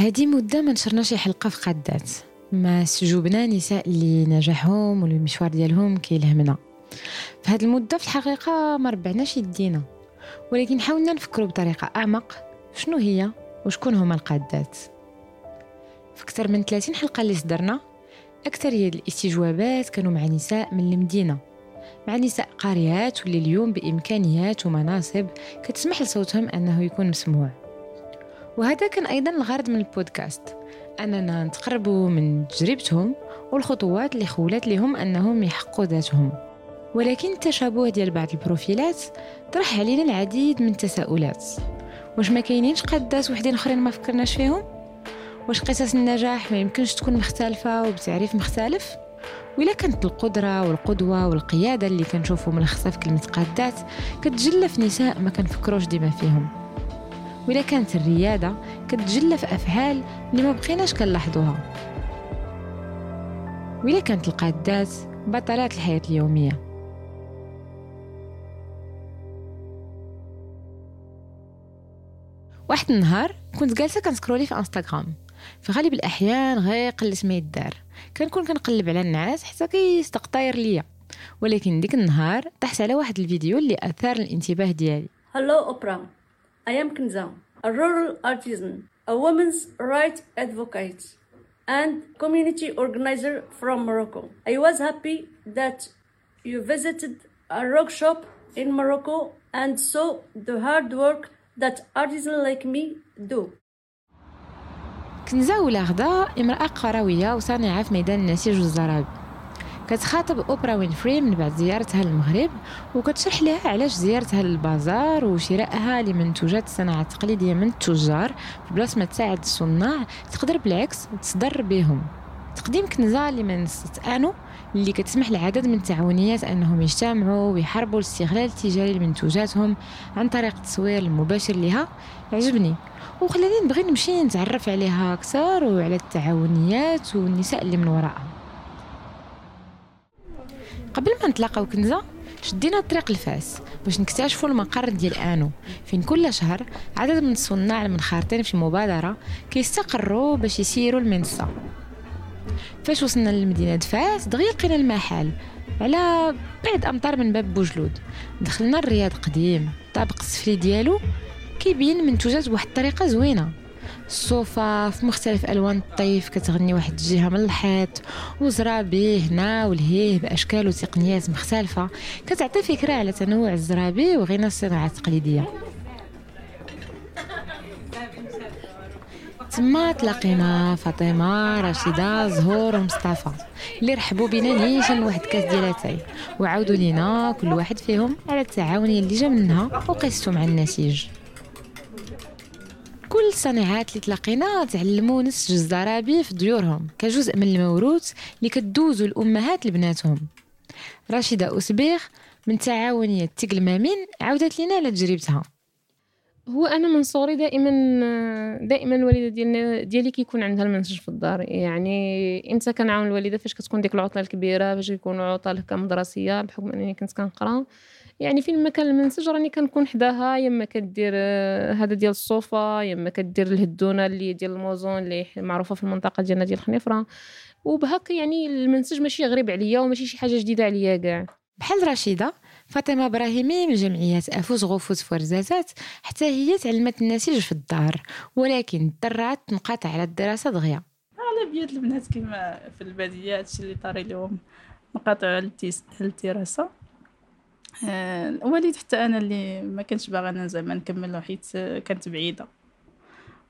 هذه مدة ما نشرنا شي حلقة في قادات ما استجوبنا نساء اللي نجاحهم والمشوار ديالهم كيلهمنا. في هذه المدة في الحقيقة ما ربعناش يدينا ولكن حاولنا نفكروا بطريقة أعمق. شنو هي وشكون هما القادات في أكثر من 30 حلقة اللي صدرنا أكثرية الاستجوابات كانوا مع نساء من المدينة. مع نساء قاريات واللي اليوم بإمكانيات ومناصب كتسمح لصوتهم أنه يكون مسموع. وهذا كان أيضا الغرض من البودكاست. أننا نتقربوا من تجربتهم والخطوات اللي خولت لهم أنهم يحققوا ذاتهم. ولكن التشابه ديال بعض البروفيلات طرح علينا العديد من التساؤلات. واش ما كاينينش قادات وحدين أخرين ما فكرناش فيهم؟ واش قصص النجاح ما يمكنش تكون مختلفة وبتعريف مختلف؟ وإلا كانت القدرة والقدوة والقيادة اللي كنشوفوا ملخصة في كلمة قادات كتجلى في نساء ما كنفكروش ديما فيهم. وإلا كانت الريادة كتجلى في أفعال اللي ما بقيناش كنلاحظوها. وإلا كانت القادات بطلات الحياة اليومية. واحد النهار كنت جالسة كنسكرولي في إنستغرام. في غالب الأحيان غير قلت ما يدار. كنكون كنقلب على الناس حتى كيستقطير ليا. ولكن ديك النهار طحت على واحد الفيديو اللي أثار الانتباه ديالي. Hello Oprah, I am Kenza, a rural artisan, a women's rights advocate, and community organizer from Morocco. I was happy that you visited a workshop in Morocco and saw the hard work that artisans like me do. كنزة ولا غدا امرأة قروية وصانعة في ميدان النسيج والزرابي كتخاطب أوبرا وينفري من بعد زيارتها للمغرب وكتشرح لها علاش زيارتها للبازار وشرائها لمنتوجات الصناعة التقليدية من التجار في بلاصة ما تساعد الصناع تقدر بالعكس تصدر بهم. تقديم كنزة لمن استأنوا اللي كتسمح لعدد من التعاونيات أنهم يجتمعوا ويحاربوا الاستغلال التجاري لمنتوجاتهم عن طريق التصوير المباشر لها. عجبني. وخلاني نبغي نمشي نتعرف عليها أكثر وعلى التعاونيات والنساء اللي من وراءها قبل ما نتلاقاو كنزة شدينا الطريق لفاس باش نكتشفوا المقر ديال Anou. فين كل شهر عدد من الصناع المنخرطين في المبادرة كيستقروا باش يسيروا المنصة. فاش وصلنا للمدينة فاس دغيا لقينا المحل على بعد امتار من باب بوجلود دخلنا الرياض قديم الطابق السفلي ديالو كيبين منتوجات بواحد الطريقة زوينة. الصوفة في مختلف ألوان الطيف كتغني واحد الجهة من الحيط وزرابي هنا والهيه بأشكال وتقنيات مختلفة. كتعطي فكرة على تنوع الزرابي وغنى الصناعة التقليدية. تما تلاقينا فاطمة رشيدة زهور ومصطفى اللي رحبوا بينا نيشان واحد كاس ديال اتاي وعاودوا لينا كل واحد فيهم على التعاونيه اللي جا منها وقصته مع النسيج كل الصانعات اللي تلاقينا تعلموا نسج الزرابي في ديورهم كجزء من الموروث اللي كدوزو الأمهات لبناتهم. راشده اسبيغ من تعاونية تيغ مامين عاودت لنا على تجربتها. هو أنا من صغري دائما دائما الوالدة ديالنا ديالي كيكون عندها المنسج في الدار. يعني إنت كنعاون الوالدة فاش كتكون ديك العطلة الكبيرة فاش يكونوا عطل مدرسيه بحكم أنني كنت كنقرأ. يعني فين ما كان المنسج راني كنكون حداها يا إما كدير هذا ديال الصوفه يا إما كدير الهدونة اللي ديال الموزون اللي معروفة في المنطقة ديالنا ديال خنيفره وبهاك يعني المنسج ماشي غريب عليا وماشي شي حاجة جديدة عليا كاع. بحال رشيدة فاطمة إبراهيمي من جمعية افوس غفوس فرزازات حتى هي تعلمت النسيج في الدار ولكن اضطرات تنقطع على الدراسة دغيا. أغلبية البنات كما في الباديه هادشي اللي طاري لهم نقاطع الدراسة. آه وليد حتى أنا اللي ما كنتش باغا أنا زعما نكمل حيت كانت بعيدة.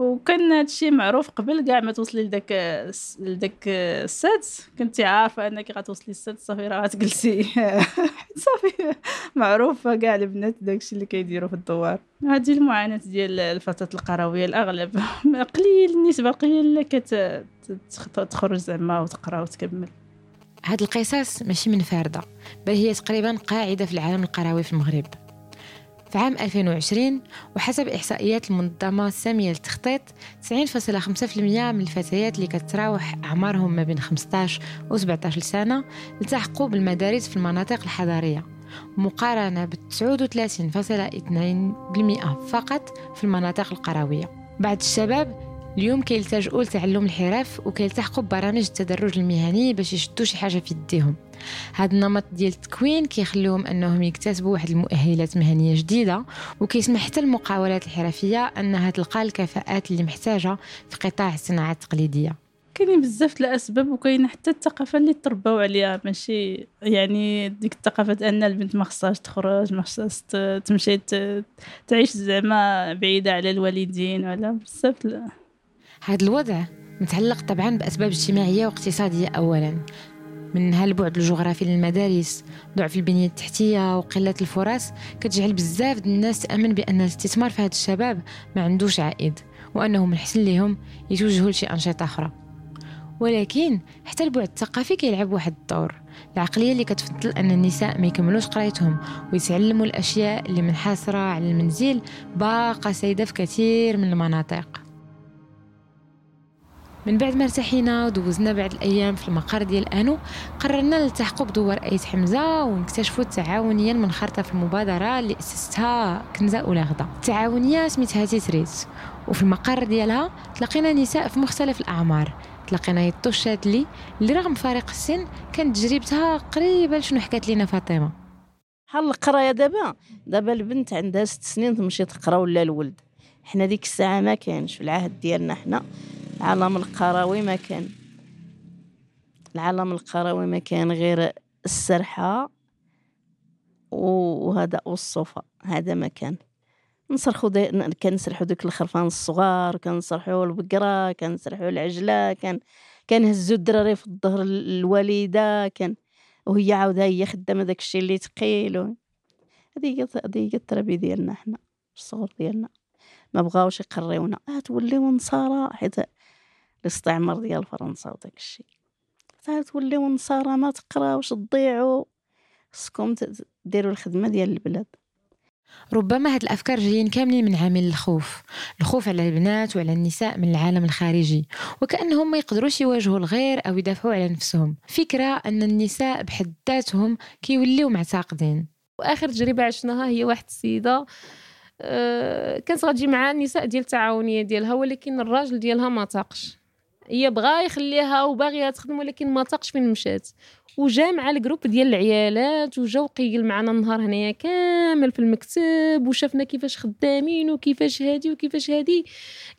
وكان هادشي معروف قبل كاع ما توصلي لداك لداك السادس كنتي عارفة أنك غتوصلي السادس صافي راه غتجلسي. صافي معروفه كاع البنات داكشي اللي كيديروا في الدوار. هذه المعاناة ديال الفتاة القروية الأغلب. قليل النسبة قليلة كتخرج زعما وتقرا وتكمل. هاد القصص ماشي من فاردة بل هي تقريبا قاعدة في العالم القروي في المغرب. في عام 2020 وحسب إحصائيات المنظمة السامية للتخطيط 90.5% من الفتيات اللي كتراوح أعمارهم ما بين 15 و 17 سنة التحقوا بالمدارس في المناطق الحضرية مقارنة ب 39.2% فقط في المناطق القروية. بعض الشباب اليوم كيلتجؤوا لتعلم الحرف وكيلتحقوا ببرامج التدرج المهني باش يشدوا شي حاجة في يديهم. هذا النمط ديال التكوين كيخليهم أنهم يكتسبوا واحد المؤهلات مهنية جديدة وكيسمح حتى المقاولات الحرفية انها تلقى الكفاءات اللي محتاجة في قطاع الصناعه التقليدية. كاينين بزاف الأسباب وكاين حتى الثقافة اللي ترباو عليها ماشي يعني ديك الثقافة أن البنت ما خصهاش تخرج ما خصهاش تمشي تعيش زعما بعيدة على الوالدين ولا بزاف هذا الوضع متعلق طبعا بأسباب اجتماعية واقتصادية اولا. منها البعد الجغرافي للمدارس ضعف البنية التحتية وقلة الفرص. كتجعل بزاف الناس تأمن بأن الاستثمار في هذا الشباب ما عندوش عائد وأنه من الحسن لهم يتوجهوا لشي أنشطة أخرى. ولكن حتى البعد الثقافي كيلعب واحد الدور. العقلية اللي كتفضل أن النساء ما يكملوش قرايتهم ويتعلموا الأشياء اللي منحصرة على المنزل باقة سيدة في كثير من المناطق. من بعد ما ارتحينا ودوزنا بعض الأيام في المقر ديال أنو قررنا نلتحقوا بدور أيت حمزة ونكتشفوا التعاونية المنخرطة في المبادرة اللي أسستها كنزة ولا غدا التعاونية سميتها تيتريت وفي المقر ديالها تلاقينا نساء في مختلف الأعمار. تلاقينا يطو الشادلي اللي رغم فارق السن كانت تجربتها قريبة لشنو حكات لنا فاطمة. بحال القراية دابا؟ دابا البنت عندها ست سنين تمشي تقرا ولا الولد. حنا ديك الساعة ما كانش في العهد ديالنا حنا. العالم القروي ما كان العالم القروي ما كان غير السرحة وهذا والصوفة. هذا ما كان. نصرخو دي... كنسرحو ديك الخرفان الصغار كنسرحو البقرة كنسرحو العجلة كان كنهزو الدراري في الظهر الوالدة كان وهي عاودة هي خدامة داك الشيء اللي ثقيل هذه هي هذه هي التربية ديالنا حنا الصغر ديالنا. ما بغاوش يقريونا. آه توليو نصارى حيت الاستعمار ديال فرنسا وداك الشيء حتى توليو نصارى ما تقراوش تضيعوا. خصكم ديروا الخدمة ديال البلاد. ربما هاد الأفكار جايين كاملين من عامل الخوف. الخوف على البنات وعلى النساء من العالم الخارجي. وكأنهم ما يقدروش يواجهوا الغير أو يدافعوا على نفسهم. فكرة أن النساء بحد ذاتهم كيوليو معتقدين. وآخر تجربة عشناها هي واحد السيدة كانت غتجي مع النساء ديال التعاونية ديالها ولكن الراجل ديالها ما طاقش. هي بغا يخليها وباغيه تخدم ولكن ما طاقش فين مشات. وجا مع ال groupe ديال العيالات وجا وقيل معنا النهار هنايا كامل في المكتب وشافنا كيفاش خدامين وكيفاش هادي وكيفاش هادي.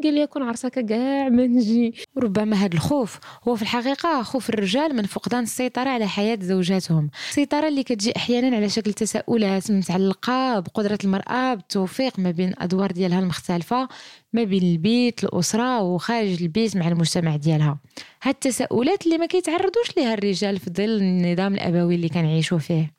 قال لي كون عرسك كاع ما نجي. ربما هذا الخوف هو في الحقيقة خوف الرجال من فقدان السيطرة على حياة زوجاتهم. السيطرة اللي كتجي أحيانا على شكل تساؤلات متعلقة بقدرة المرأة بالتوفيق ما بين الأدوار ديالها المختلفة. ما بين البيت الأسرة وخارج البيت مع المجتمع ديالها. هاد التساؤلات اللي ما كيتعرضوش ليها الرجال في ظل النظام الأبوي اللي كنعيشوا فيه.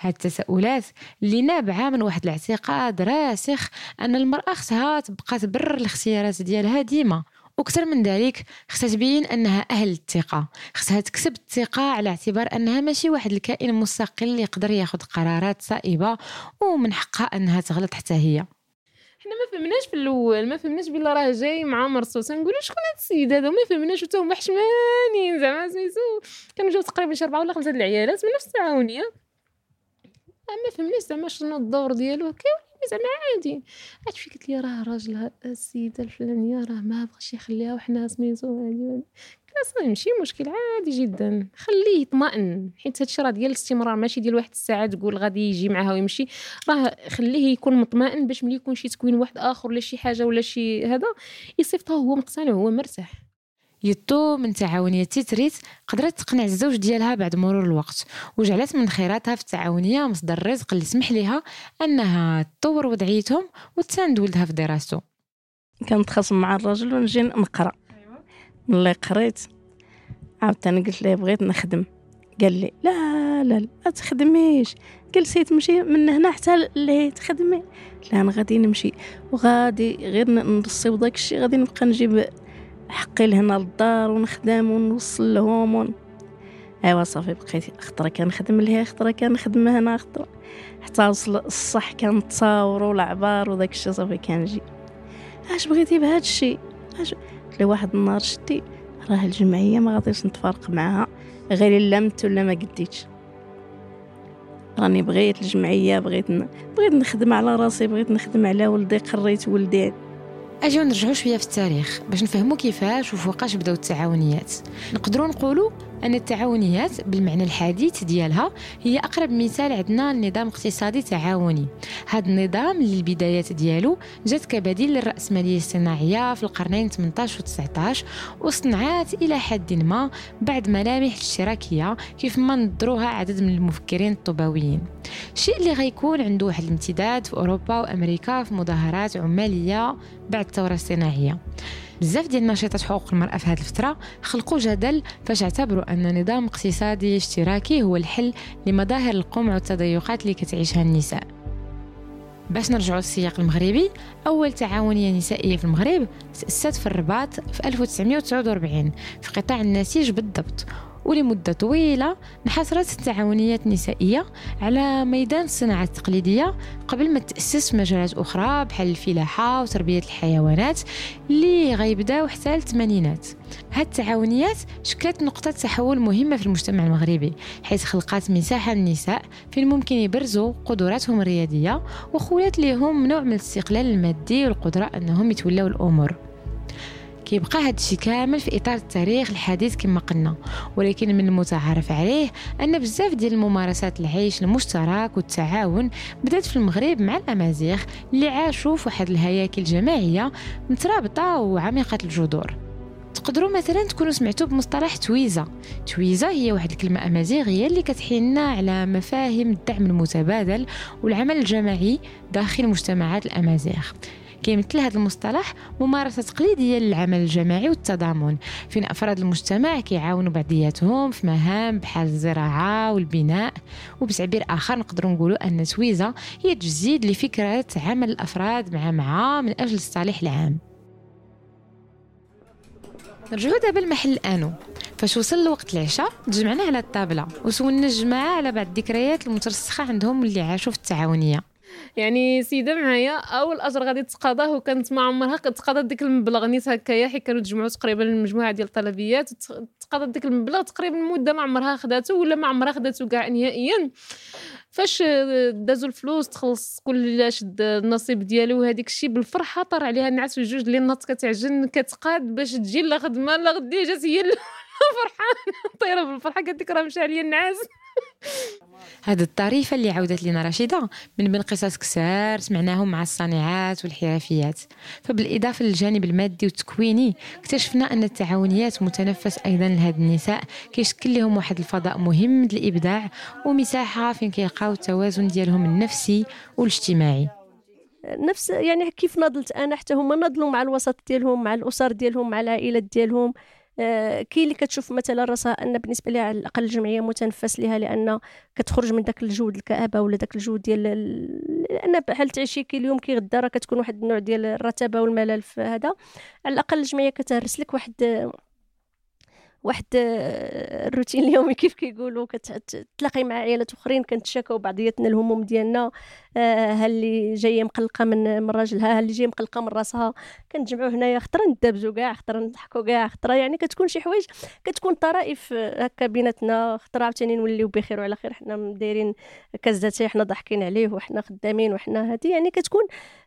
هاد التساؤلات اللي نابعة من واحد الاعتقاد راسخ أن المرأة خصها تبقى تبرر الاختيارات ديالها ديما. وكثر من ذلك خصها تبين أنها أهل الثقة. خصها تكسب الثقة على اعتبار أنها ماشي واحد الكائن مستقل يقدر ياخذ قرارات صائبة ومن حقها أنها تغلط حتى هي. حنا ما فهمناش في الأول ما فهمناش بلا راه جاي مع مرسو تنقولوا شكون هاد السيد هذا؟ وما فهمناش حتى هما حشمانين زعما سميتو كانوا جاو تقريبا شي أربعة ولا خمسة العيالات من نفس التعاونيه ما فهمناش زعما شنو الدور ديالو. كيولي زعما عادي. عاد فين قلت لي راه راجل السيدة الفلانية راه ما بغاش يخليها وحنا سميتو هادي. أصلا ماشي مشكل عادي جدا. خليه يطمئن. حيت هادشي راه ديال الاستمرار ماشي ديال واحد الساعة تقول غادي يجي معاها ويمشي. راه خليه يكون مطمئن باش ملي يكون شي تكوين واحد آخر ولا شي حاجة ولا شي هذا يصيفطها هو مقتنع وهو مرتاح. يطو من تعاونية تيثريت قدرت تقنع الزوج ديالها بعد مرور الوقت وجعلت من خيراتها في التعاونية مصدر الرزق اللي سمح لها أنها تطور وضعيتهم وتساند ولدها في دراسته كنتخاصم مع الراجل ونجي نقرأ. ملي قريت عاوتاني قلت ليه بغيت نخدم. قال لي لا لا لا تخدميش. جلسي تمشي من هنا حتى لهي تخدمي. لا أنا غادي نمشي. وغادي غير نصيب داك الشيء غادي نبقى نجيب حقي لهنا للدار ونخدم ونوصل لهم ون... أيوا صافي بقيت خطره كنخدم لهي خطره كنخدم هنا خطره حتى وصل الصح كنتصاور والعبار وداك الشيء صافي كنجي. أش بغيتي بهذا الشيء اش قلت واحد النهار شتي راه الجمعية ما غاديش نتفارق معاها غير إلا مت ولا ما قديتش. راني بغيت الجمعية بغيت ن... بغيت نخدم على راسي بغيت نخدم على ولدي قريت ولدي. اجيو نرجعو شوية في التاريخ باش نفهمو كيفاش وفوقاش بداو التعاونيات. نقدروا نقولوا أن التعاونيات بالمعنى الحديث ديالها هي أقرب مثال عندنا لنظام اقتصادي تعاوني. هذا النظام اللي البدايات ديالو جات كبديل للرأسمالية الصناعية في القرنين 18 و 19 وصنعات إلى حد ما بعد ملامح الاشتراكية كيف ما نظروها عدد من المفكرين الطوباويين شيء اللي غيكون عنده واحد الامتداد في أوروبا وأمريكا في مظاهرات عمالية بعد الثورة الصناعية. بزاف ديال نشاطات حقوق المرأة في هذه الفترة خلقوا جدل فاش اعتبروا أن نظام اقتصادي اشتراكي هو الحل لمظاهر القمع والتضيقات اللي كتعيشها النساء. باش نرجعوا للسياق المغربي أول تعاونية نسائية في المغرب تأسست في الرباط في 1949 في قطاع النسيج بالضبط ولمدة طويلة انحصرت التعاونيات النسائية على ميدان الصناعة التقليدية قبل ما تأسس مجالات أخرى بحال الفلاحة وتربية الحيوانات اللي غيبداو حتى الثمانينات. هاد التعاونيات شكلت نقطة تحول مهمة في المجتمع المغربي حيث خلقت مساحة للنساء فين ممكن يبرزوا قدراتهم الريادية وخولت لهم نوع من الاستقلال المادي والقدرة أنهم يتولاو الأمور. كيبقى هذا الشيء كامل في إطار التاريخ الحديث كما قلنا. ولكن من المتعارف عليه أن بزاف ديال الممارسات العيش المشترك والتعاون بدات في المغرب مع الأمازيغ اللي عاشوا في واحد الهياكل جماعية مترابطة وعميقة الجذور. تقدروا مثلا تكونوا سمعتوا بمصطلح تويزا. تويزا هي واحد الكلمة أمازيغية اللي كتحيلنا على مفاهيم الدعم المتبادل والعمل الجماعي داخل مجتمعات الأمازيغ. كيمثل هذا المصطلح ممارسة تقليدية للعمل الجماعي والتضامن. فين أفراد المجتمع كيعاونوا بعضياتهم في مهام بحال الزراعة والبناء وبتعبير آخر نقدروا نقولوا أن تويزا هي تجسيد لفكرة عمل الأفراد مع مع من أجل الصالح العام. نرجعوا دابا لمحل الانو فاش وصل وقت العشاء تجمعنا على الطابلة وسولنا الجماعة على بعض الذكريات المترسخة عندهم اللي عاشوا في التعاونية. يعني سيدة معايا أول أجر غادي تقاضاه وكانت ما عمرها كتقاضى ديك المبلغ نيت هكايا حيت كانوا تجمعوا تقريبا المجموعة ديال الطلبيات تقاضى ديك المبلغ تقريبا مدة ما عمرها خداته ولا ما عمرها خداته كاع نهائيا. فاش دازوا الفلوس تخلص كل شد النصيب ديالو وهذيك الشيء بالفرحة طار عليها النعاس وجوج اللي النط كتعجن كتقاد باش تجي لا خدمة لا غدي جات هي فرحانة. طايرة بالفرحة قالت لك راه مشى عليا النعاس. هذه الطريفة اللي عودت لنا رشيدة من بين قصص كسار سمعناهم مع الصانعات والحرفيات. فبالإضافة للجانب المادي والتكويني اكتشفنا أن التعاونيات متنفس أيضا لهذه النساء. كيشكل لهم واحد الفضاء مهم للإبداع ومساحة فين كيلقاو التوازن ديالهم النفسي والاجتماعي. نفس يعني كيف نضلت أنا؟ حتى هما نضلوا مع الوسط ديالهم مع الأسر ديالهم مع العائلات ديالهم. كاين اللي كتشوف مثلا راسها أن بالنسبة لها على الأقل الجمعية متنفس لها لأن كتخرج من داك الجو الكآبة ولا داك الجو ديال لأن بحال تعيشي كي اليوم كي غدا راه كتكون واحد النوع ديال الرتابه والملل في هذا. على الأقل الجمعية كتهرس لك واحد واحد آه، الروتين اليومي كيف كيقولوا كتلاقي مع عائلات أخرين كنتشاكاو بعضياتنا الهموم ديالنا. آه، ها اللي جاية مقلقة من من راجلها ها اللي جاية مقلقة من راسها؟ كنجمعوا هنايا خطرة ندابزوا كاع خطرة نضحكوا كاع خطرة يعني كتكون شي حوايج كتكون طرائف هكا بيناتنا خطرة عاوتاني نوليو بخير وعلى خير حنا دايرين كزاتي حنا ضاحكين عليه وحنا خدامين وحنا هادي يعني كتكون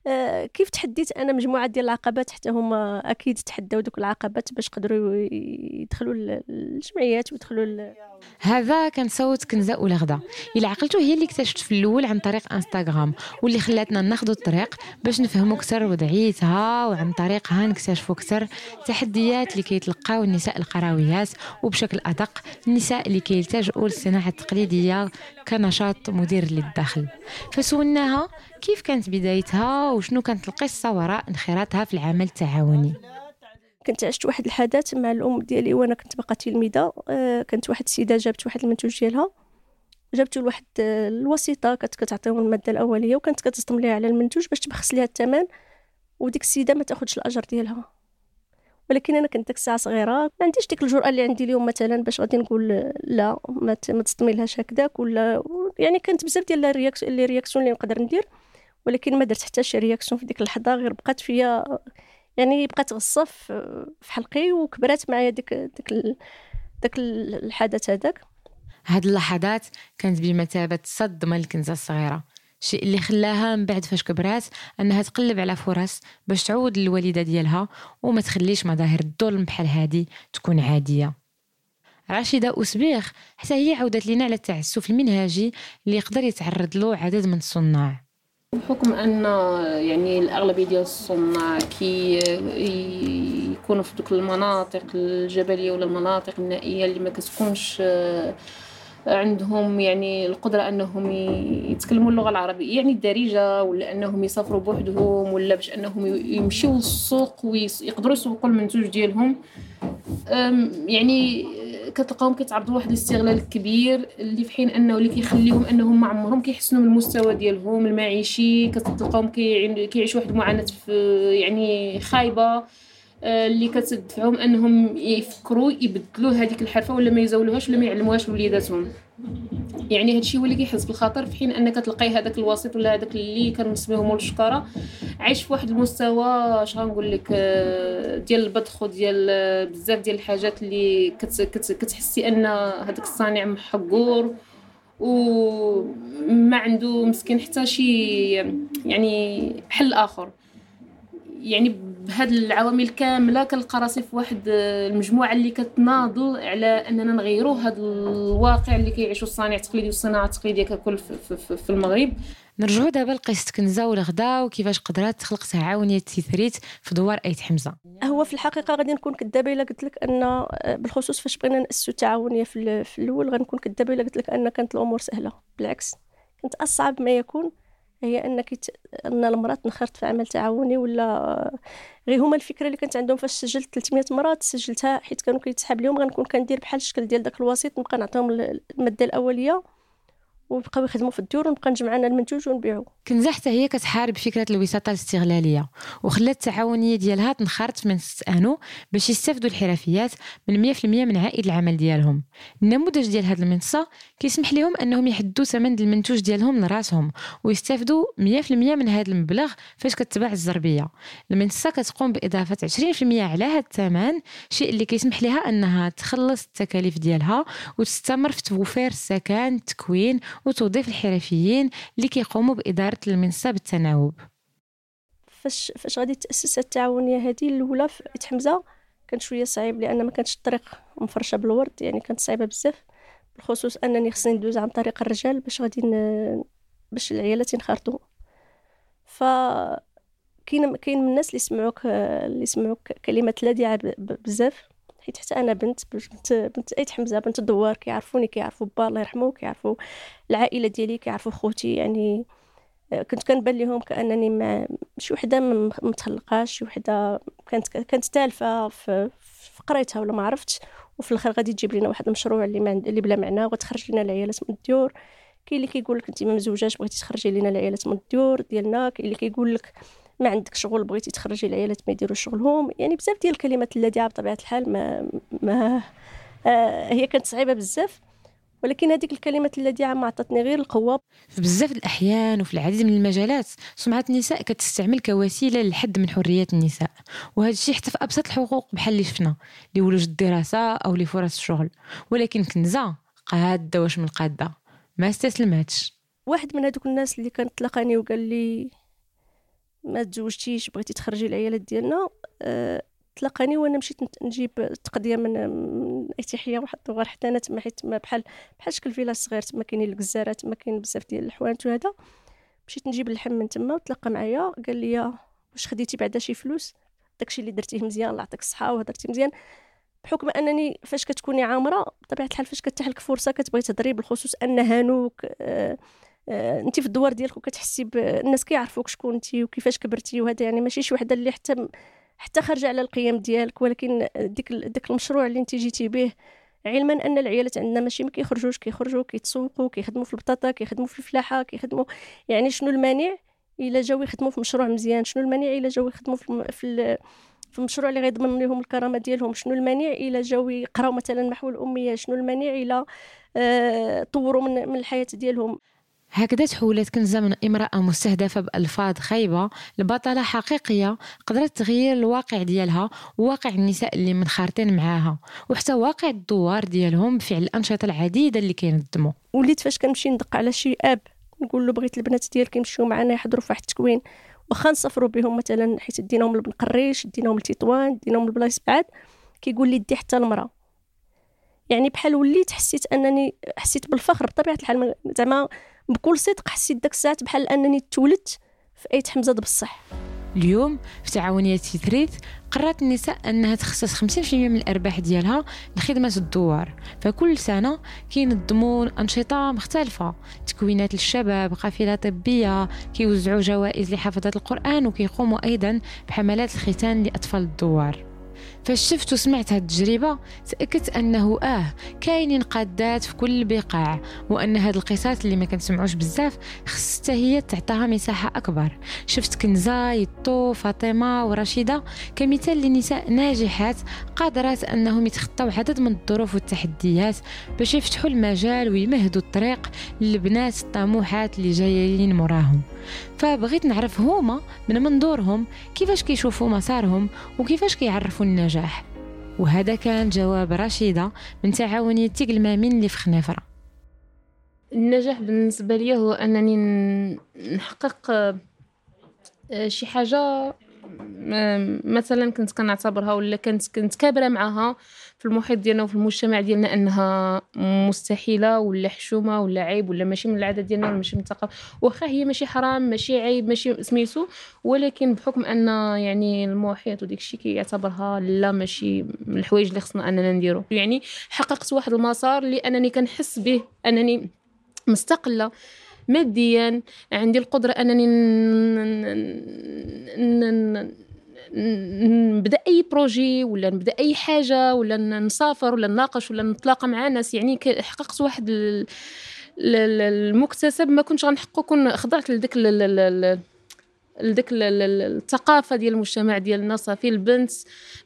آه، كيف تحديت أنا مجموعة ديال العقبات حتى هما أكيد تحداو دوك العقبات باش قدروا يدخلوا الجمعيات ويدخلوا هذا كان صوت كنزه ولا غدا إلا عقلتو هي اللي اكتشفت في الأول عن طريق انستغرام واللي خلاتنا ناخذ الطريق باش نفهموا أكثر وضعيتها وعن طريقها نكتشفوا أكثر التحديات اللي كيتلقاو النساء القرويات وبشكل أدق النساء اللي كيلتجؤوا للصناعة التقليدية كنشاط مدير للدخل فسولناها كيف كانت بدايتها وشنو كانت القصة وراء انخراطها في العمل التعاوني. كنت عشت واحد الحدث مع الأم ديالي وأنا كنت باقا تلميذة آه، كانت واحد السيدة جابت واحد المنتوج ديالها. جابته لواحد آه، الوسيطة كانت كتعطيهم المادة الأولية وكانت كتصدم ليها على المنتوج باش تبخس ليها الثمن وديك السيدة ما تاخذش الأجر ديالها. ولكن أنا كنت ديك الساعة صغيرة ما عنديش ديك الجرأة اللي عندي اليوم مثلا باش غادي نقول لا ما تصدمي لهاش هكذاك ولا يعني كانت بزاف ديال ال réaction اللي réaction اللي نقدر ندير ولكن ما درت حتى شي réaction في ديك اللحظة غير بقات فيا يعني بقات غصة في حلقي وكبرات معايا ديك ديك داك الحدث هذاك. هاد اللحظات كانت بمثابة صدمة للكنزة الصغيرة. الشيء اللي خلاها من بعد فاش كبرات أنها تقلب على فرص باش تعود للوالدة ديالها وما تخليش مظاهر الظلم بحال هادي تكون عادية. راشدة أسبيخ حتى هي عودت لنا على التعسف المنهجي اللي يقدر يتعرض له عدد من الصناع. بحكم أن يعني الأغلبية ديال الصناع كي يكونوا في دوك المناطق الجبلية ولا المناطق النائية اللي ما كتكونش عندهم يعني القدرة أنهم يتكلموا اللغة العربية يعني الدارجة ولا أنهم يسافروا بوحدهم ولا باش أنهم يمشيو للسوق ويقدروا يسوقوا المنتوج ديالهم. يعني كتلقاهم كيتعرضوا لواحد الاستغلال كبير اللي في حين أنه اللي كيخليهم أنهم ما عمرهم كيحسنوا من المستوى ديالهم المعيشي كتلقاهم كيعيشوا واحد المعاناة يعني خايبة. آه، اللي كتدفعهم أنهم يفكروا يبدلوا هذيك الحرفة ولا ما يزولوهاش ولا ما يعلموهاش لوليداتهم يعني هادشي هو اللي كيحس بالخطر في حين أنك تلقاي هذاك الوسيط ولا هذاك اللي كنسميهم الشكارة عايش في واحد المستوى اش غنقول لك آه، ديال البطخ وديال آه، بزاف ديال الحاجات اللي كت كت كتحسي أن هذاك الصانع محقور وما عنده مسكين حتى شي يعني حل اخر يعني بهاد العوامل كاملة كنلقى راسي في واحد المجموعة اللي كتناضل على أننا نغيروا هذا الواقع اللي كيعيشوا الصانع التقليدي والصناعة التقليدية ككل في, في, في المغرب. نرجعوا دابا لقصة كنزة والغدا وكيفاش قدرات تخلق تعاونية تيثريت في دوار أيت حمزة. هو في الحقيقة غادي نكون كذابة إلا قلت لك أن بالخصوص فاش بغينا نأسسوا التعاونية في, في الأول غنكون كذابة إلا قلت لك أن كانت الأمور سهلة. بالعكس كانت أصعب ما يكون هي أنك ت... أن المرأة تنخرط في عمل تعاوني ولا غير هما الفكرة اللي كانت عندهم فاش سجلت 300 مرات سجلتها حيت كانوا كيتسحاب لهم غنكون كندير بحال الشكل ديال داك الوسيط نبقى نعطيهم المادة الأولية. وبقاو يخدموا في الديور ونبقى نجمع أنا المنتوج ونبيعو. كنزه حتى هي كتحارب فكرة الوساطه الاستغلالية وخلات التعاونية ديالها تنخرط من ست آنو باش يستافدوا الحرفيات من 100% من عائد العمل ديالهم. النموذج ديال هذه المنصة كيسمح لهم أنهم يحدوا ثمن المنتوج ديالهم لراسهم ويستافدوا 100% من هذا المبلغ فاش كتباع الزربية. المنصة كتقوم بإضافة 20% على هذا الثمن شيء اللي كيسمح لها أنها تخلص التكاليف ديالها وتستمر في توفير السكن التكوين وتوظيف الحرفيين اللي كيقوموا بإدارة المنصة بالتناوب فاش فاش غادي تأسس التعاونية هذه الأولى في حمزة؟ كان شوية صعيب لأن ما كانتش الطريق مفرشة بالورد يعني كانت صعيبة بزاف بالخصوص أنني خصني ندوز عن طريق الرجال باش غادي ن... باش العيالات ينخرطوا ف كاين كاين من الناس اللي سمعوك اللي سمعوك كلمة لاذعه بزاف. حيت حتى أنا بنت بنت بنت أيت حمزة بنت الدوار كيعرفوني كيعرفوا با الله يرحمه كيعرفوا العائلة ديالي كيعرفوا خوتي يعني آه، كنت كنبان لهم كأنني مع شي وحدة ما شي وحدة كانت كانت تالفة في, في قريتها ولا ما عرفتش. وفي الآخر غادي تجيب لنا واحد المشروع اللي ما اللي بلا معنى وتخرج لنا العيالات من الديور. كاين اللي كيقول لك انت ما مزوجاش بغيتي تخرجي لنا العيالات من الديور ديالنا. كاين اللي كيقول لك ما عندك شغل بغيتي تخرجي العيالات ما يديروا شغلهم. يعني بزاف ديال الكلمات اللاذعه بطبيعة الحال ما ما آه هي كانت صعيبة بزاف. ولكن هذيك الكلمات اللاذعه ما عطاتني غير القوة. في بزاف الأحيان وفي العديد من المجالات سمعة النساء كتستعمل كوسيلة للحد من حريات النساء. وهذا الشيء حتى في أبسط الحقوق بحال اللي شفنا لولوج الدراسة أو لفرص الشغل ولكن كنزة قادة واش من قاده ما استسلمتش واحد من هذوك الناس اللي كان تلاقاني وقال لي ما تزوجتيش بغيتي تخرجي العيالات ديالنا أه تلقاني وأنا مشيت نجيب تقضيه من اتحيه واحد الدوار حتى أنا تما حيت بحال بحال شكل فيلا صغير تما كاينين الكزارات تما كاين بزاف ديال الحوانت وهذا. مشيت نجيب اللحم من تما وتلاقى معايا قال لي واش خديتي بعدا شي فلوس؟ داكشي اللي درتيه مزيان الله يعطيك الصحة وهضرتي مزيان. بحكم أنني فاش كتكوني عامرة بطبيعة الحال فاش كتاح لك فرصة كتبغي تهضري بالخصوص ان هانوك آه، انت في الدوار ديالك وكتحسي بالناس كيعرفوك شكون انت وكيفاش كبرتي وهذا يعني ماشي شي وحدة اللي حتى حتى خارجة على القيم ديالك ولكن ديك ديك المشروع اللي انت جيتي به علما أن العيالات عندنا ماشي ما كيخرجوش كيخرجوا كيتسوقوا كيخدموا في البطاطا كيخدموا في الفلاحة كيخدموا يعني شنو المانع إلا جاو يخدموا في مشروع مزيان؟ شنو المانع إلا جاو يخدموا في في, في المشروع اللي غيضمن لهم الكرامة ديالهم؟ شنو المانع إلا جاو يقراو مثلا محو الأمية؟ شنو المانع إلا آه طوروا من, من الحياة ديالهم؟ هكذا تحولت كنزة من امرأة مستهدفة بألفاظ خايبة. لبطلة حقيقية قدرت تغير الواقع ديالها وواقع النساء اللي منخرطين معاها وحتى واقع الدوار ديالهم بفعل الأنشطة العديدة اللي كينظموا. وليت فاش كنمشي ندق على شي آب نقول له بغيت البنات ديالك يمشيو معنا يحضروا في واحد التكوين واخا نسافروا بهم مثلا حيت ديناهم لبن قريش ديناهم لتطوان ديناهم لبلايص بعاد كيقول لي دي حتى المرأة. يعني بحال وليت حسيت أنني حسيت بالفخر بطبيعه الحال زعما بكل صدق حسيت داك الساعات بحال أنني تولدت في أيت حمزة بصح. اليوم في تعاونية تيثريث قررت النساء أنها تخصص 50% من الأرباح ديالها لخدمة الدوار. فكل سنة كينظموا أنشطة مختلفة تكوينات للشباب قافلة طبية كيوزعوا جوائز لحفظة القرآن وكيقوموا أيضا بحملات الختان لأطفال الدوار. فاش شفت وسمعت هاد التجربة تأكدت أنه آه كاينين قادات في كل البقاع وأن هاد القصص اللي ما كنسمعوش بزاف خص هي تعطاها مساحة أكبر. شفت كنزة يطو فاطمة ورشيدة كمثال لنساء ناجحات قادرات أنهم يتخطوا عدد من الظروف والتحديات باش يفتحوا المجال ويمهدوا الطريق للبنات الطموحات اللي جايين موراهم. فبغيت نعرف هما من منظورهم كيفاش كيشوفوا مسارهم وكيفاش كيعرفوا النجاح. وهذا كان جواب رشيدة من تعاونية المامين اللي في خنيفرة. النجاح بالنسبة لي هو أنني نحقق آه، شي حاجة مثلا كنت كنعتبرها ولا كنت كنت كابرة معها في المحيط ديالنا وفي المجتمع ديالنا أنها مستحيلة ولا حشومة ولا عيب ولا ماشي من العادة ديالنا ولا ماشي من الثقافة. واخا هي ماشي حرام ماشي عيب ماشي سميتو ولكن بحكم أن يعني المحيط وديك الشيء كيعتبرها لا ماشي من الحوايج اللي خصنا أننا نديرو. يعني حققت واحد المسار اللي انني كنحس به أنني مستقلة ماديا عندي القدرة أنني نبدا اي بروجي ولا نبدا اي حاجة ولا نسافر ولا نناقش ولا نتلاقى مع ناس يعني حققت واحد المكتسب ما كنتش غنحققه كون خضعت لديك لديك الثقافة ديال المجتمع ديالنا صافي البنت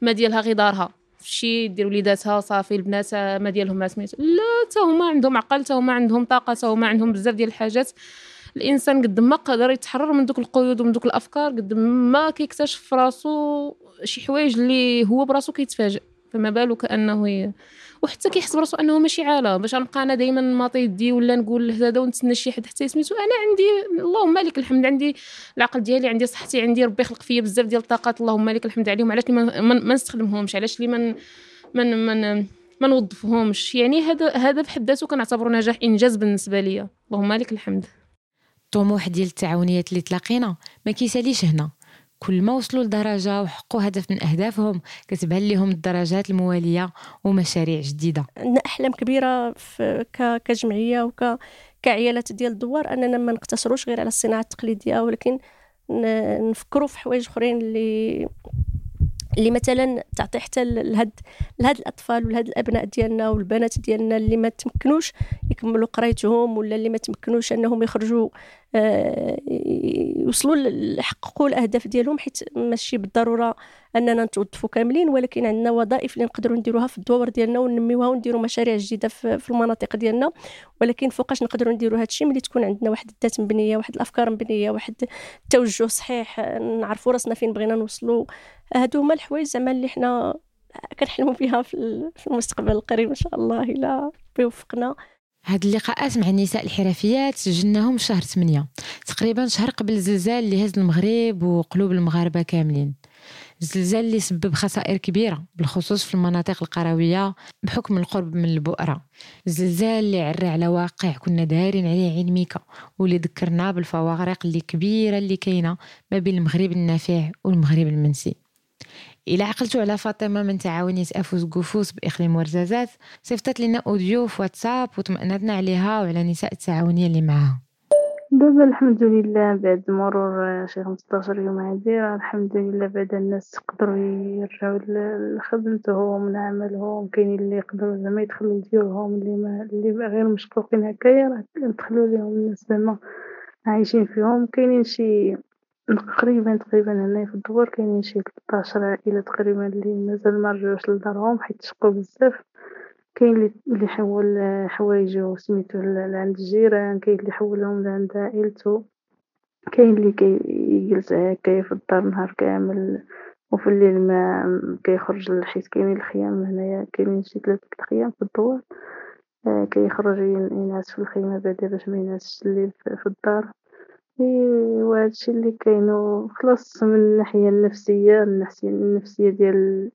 ما ديالها غير دارها. شي دير وليداتها صافي البنات ما ديالهم ما سميتو. لا حتى هما عندهم عقل حتى هما عندهم طاقة حتى هما عندهم بزاف ديال الحاجات. الإنسان قد ما قدر يتحرر من دوك القيود ومن دوك الأفكار قد ما كيكتشف في راسو شي حوايج اللي هو براسو كيتفاجئ. فما بالك انه. وحتى كيحس براسو أنه ماشي عاله باش نبقى أنا دائما ماطي يدي ولا نقول هذا ونتسنى شي حد حتى سميتو أنا عندي اللهم لك الحمد عندي العقل ديالي عندي صحتي عندي ربي خلق فيا بزاف ديال الطاقات. اللهم لك الحمد عليهم. علاش ما نستخدمهمش؟ علاش لي من من من ما نوظفهمش؟ يعني هذا هذا بحد ذاته كنعتبره نجاح إنجاز بالنسبة ليا. اللهم لك الحمد. الطموح ديال التعاونيات اللي تلاقينا. ما كيساليش هنا. كل ما وصلوا لدرجة وحققوا هدف من أهدافهم كتبان لهم الدرجات الموالية ومشاريع جديدة. عندنا أحلام كبيرة كجمعية وك كعيالات ديال الدوار أننا ما نقتصروش غير على الصناعة التقليدية ولكن نفكروا في حوايج أخرين اللي اللي مثلا تعطي حتى لهاد لهاد الأطفال ولهاد الأبناء ديالنا والبنات ديالنا اللي ما تمكنوش يكملوا قرايتهم ولا اللي ما تمكنوش أنهم يخرجوا يوصلوا يحققوا الأهداف ديالهم حيت ماشي بالضرورة أننا نتوظفوا كاملين ولكن عندنا وظائف اللي نقدروا نديروها في الدور ديالنا وننميوها ونديروا مشاريع جديدة في المناطق ديالنا. ولكن فوقاش نقدروا نديروا هادشي ملي تكون عندنا واحد الذات مبنية واحد الأفكار مبنية واحد التوجه صحيح نعرفوا راسنا فين بغينا نوصلوا. هادو هما الحوايج زعما اللي حنا كنحلموا بها في المستقبل القريب إن شاء الله إلى بيوفقنا هاد اللقاءات مع النساء الحرفيات سجلناهم شهر 8 تقريبا شهر قبل الزلزال اللي هز المغرب وقلوب المغاربة كاملين. الزلزال اللي سبب خسائر كبيرة بالخصوص في المناطق القروية بحكم القرب من البؤرة. الزلزال اللي عرى على واقع كنا دايرين عليه عين ميكا واللي ذكرنا بالفوارق اللي كبيرة اللي كاينة ما بين المغرب النافع والمغرب المنسي. إلا عقلتوا على فاطمة من تعاونية أفوس قفوس بإقليم ورزازات صيفطت لنا أوديو في واتساب وطمأنتنا عليها وعلى نساء التعاونية اللي معاها. دابا الحمد لله. بعد مرور شي 15 يوم هادي الحمد لله بعد الناس قدروا يرجعوا لخدمتهم لعملهم. كاينين اللي يقدروا زعما يدخلوا لديورهم اللي ما اللي غير مشقوقين هكايا راه ندخلوا ليهم الناس زعما عايشين فيهم. كاينين شي تقريبا تقريبا هنايا في الدور كاينين شي 13 عائلة تقريبا اللي مازال مرجعوش لدارهم حيت شقو بزاف. كاين اللي حول حوايجو سميتو لعند الجيران كاين اللي حولهم لعند عائلتو كاين اللي كيجلس هكايا في الدار نهار كامل. وفي الليل ما كيخرج حيت كاينين الخيام هنايا كاينين شي ثلاثة الخيام في الدوار. آه، كيخرج ينعس في الخيمة بعدا باش ما ينعسش الليل في الدار. وهادشي اللي كاين وخلاص من الناحية النفسية الناحية النفسية ديال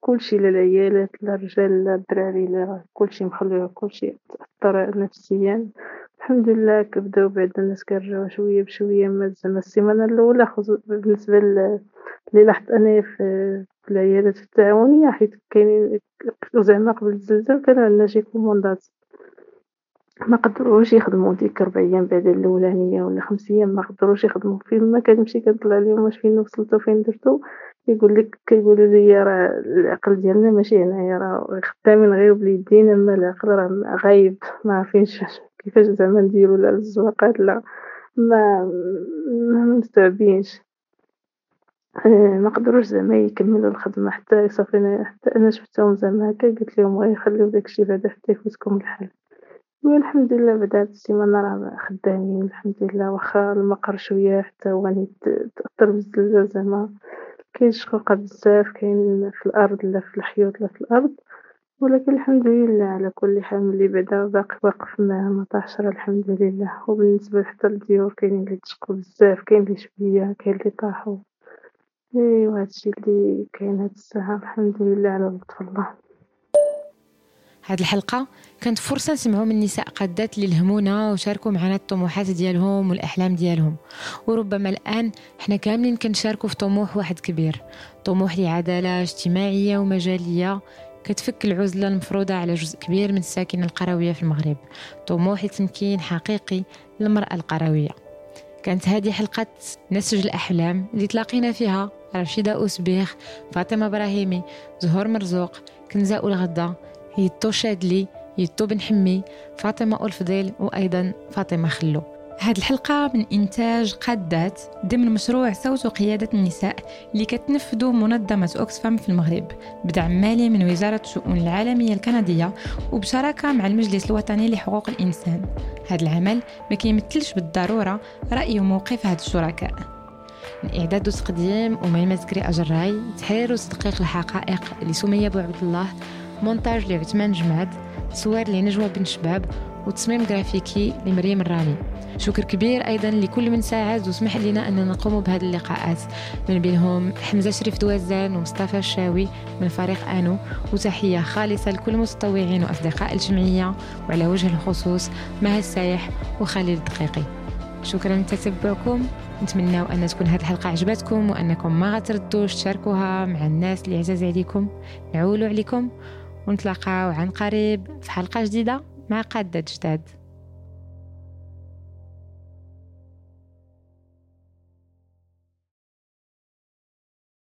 كلشي لا العيالات لا الرجال لا الدراري لا كلشي مخلي كلشي تأثر نفسيا. الحمد لله كيبداو بعدا الناس كيرجعو شوية بشوية ما زعما السيمانة الأولى بالنسبة اللي لاحظت أنايا في العيادات التعاونية حيت كاينين زعما قبل الزلزال كانو عندنا شي commandات. ما قدروش يخدموا ديك ربع أيام بعد الأولانية ولا خمس أيام ما قدروش يخدموا. فين ما كنمشي كنطلع لهم واش فين وصلتوا فين درتوا؟ يقول لك كيقولوا لي راه العقل ديالنا ماشي هنايا راه خدامين غير باليدين أما العقل راه غايب ما عارفينش كيفاش زعما نديرو لا الزواقات لا ما ما مستوعبينش. آه، ما قدروش زعما يكملوا الخدمة حتى صافي حتى أنا شفتهم زعما هكا قلت لهم غير خليو داكشي بعدا حتى يفوتكم الحال. والحمد لله بعد هاد السيمانة راه خدامين الحمد لله. واخا المقر شوية حتى هو يعني تأثر بالزلزال زعما. كاين شقوقة بزاف كاين في الأرض لا في الحيوط لا في الأرض. ولكن الحمد لله على كل حال ملي بعدا باقي واقف ما ما طاحش الحمد لله. وبالنسبة حتى للديور كاينين اللي تشقو بزاف كاين اللي شوية كاين اللي طاحو إيوا هادشي اللي كاين هاد الساعة. الحمد لله على لطف الله. هاد الحلقة. كانت فرصة نسمعوا من نساء قادات اللي الهمونا وشاركوا معنا الطموحات ديالهم والأحلام ديالهم. وربما الآن حنا كاملين كنشاركوا في طموح واحد كبير. طموح لعدالة اجتماعية ومجالية. كتفك العزلة المفروضة على جزء كبير من الساكنة القروية في المغرب. طموح لتمكين حقيقي للمرأة القروية. كانت هذه حلقة نسج الأحلام اللي تلاقينا فيها رشيدة أوسبيخ فاطمة إبراهيمي زهور مرزوق كنزاء الغدا يتو شادلي يتو بن حمي فاطمة ألفضيل وأيضا فاطمة خلو. هاد الحلقة من إنتاج قادات ضمن مشروع صوت وقيادة النساء اللي كتنفذه منظمة أوكسفام في المغرب بدعم مالي من وزارة الشؤون العالمية الكندية وبشراكة مع المجلس الوطني لحقوق الإنسان. هذا العمل ما كيمثلش بالضرورة رأي وموقف هاد الشركاء. من إعداد وتقديم أميمة زكري أجراي تحرير وتدقيق الحقائق لسمية بوعبد الله مونتاج لعثمان جماد تصوير لنجوى بن شباب وتصميم جرافيكي لمريم الرامي. شكر كبير أيضا لكل من ساعد وسمح لنا أننا نقوم بهذه اللقاءات. من بينهم حمزة شريف دوازان ومصطفى الشاوي من فريق آنو. وتحية خالصة لكل المتطوعين وأصدقاء الجمعية. وعلى وجه الخصوص مها السايح وخالد الدقيقي شكرا لتتبعكم نتمنى أن تكون هذه الحلقة عجبتكم وأنكم ما غتردوش تشاركوها مع الناس اللي عزاز عليكم. نعولوا عليكم. ونتلاقاو عن قريب في حلقة جديدة مع قادة جداد.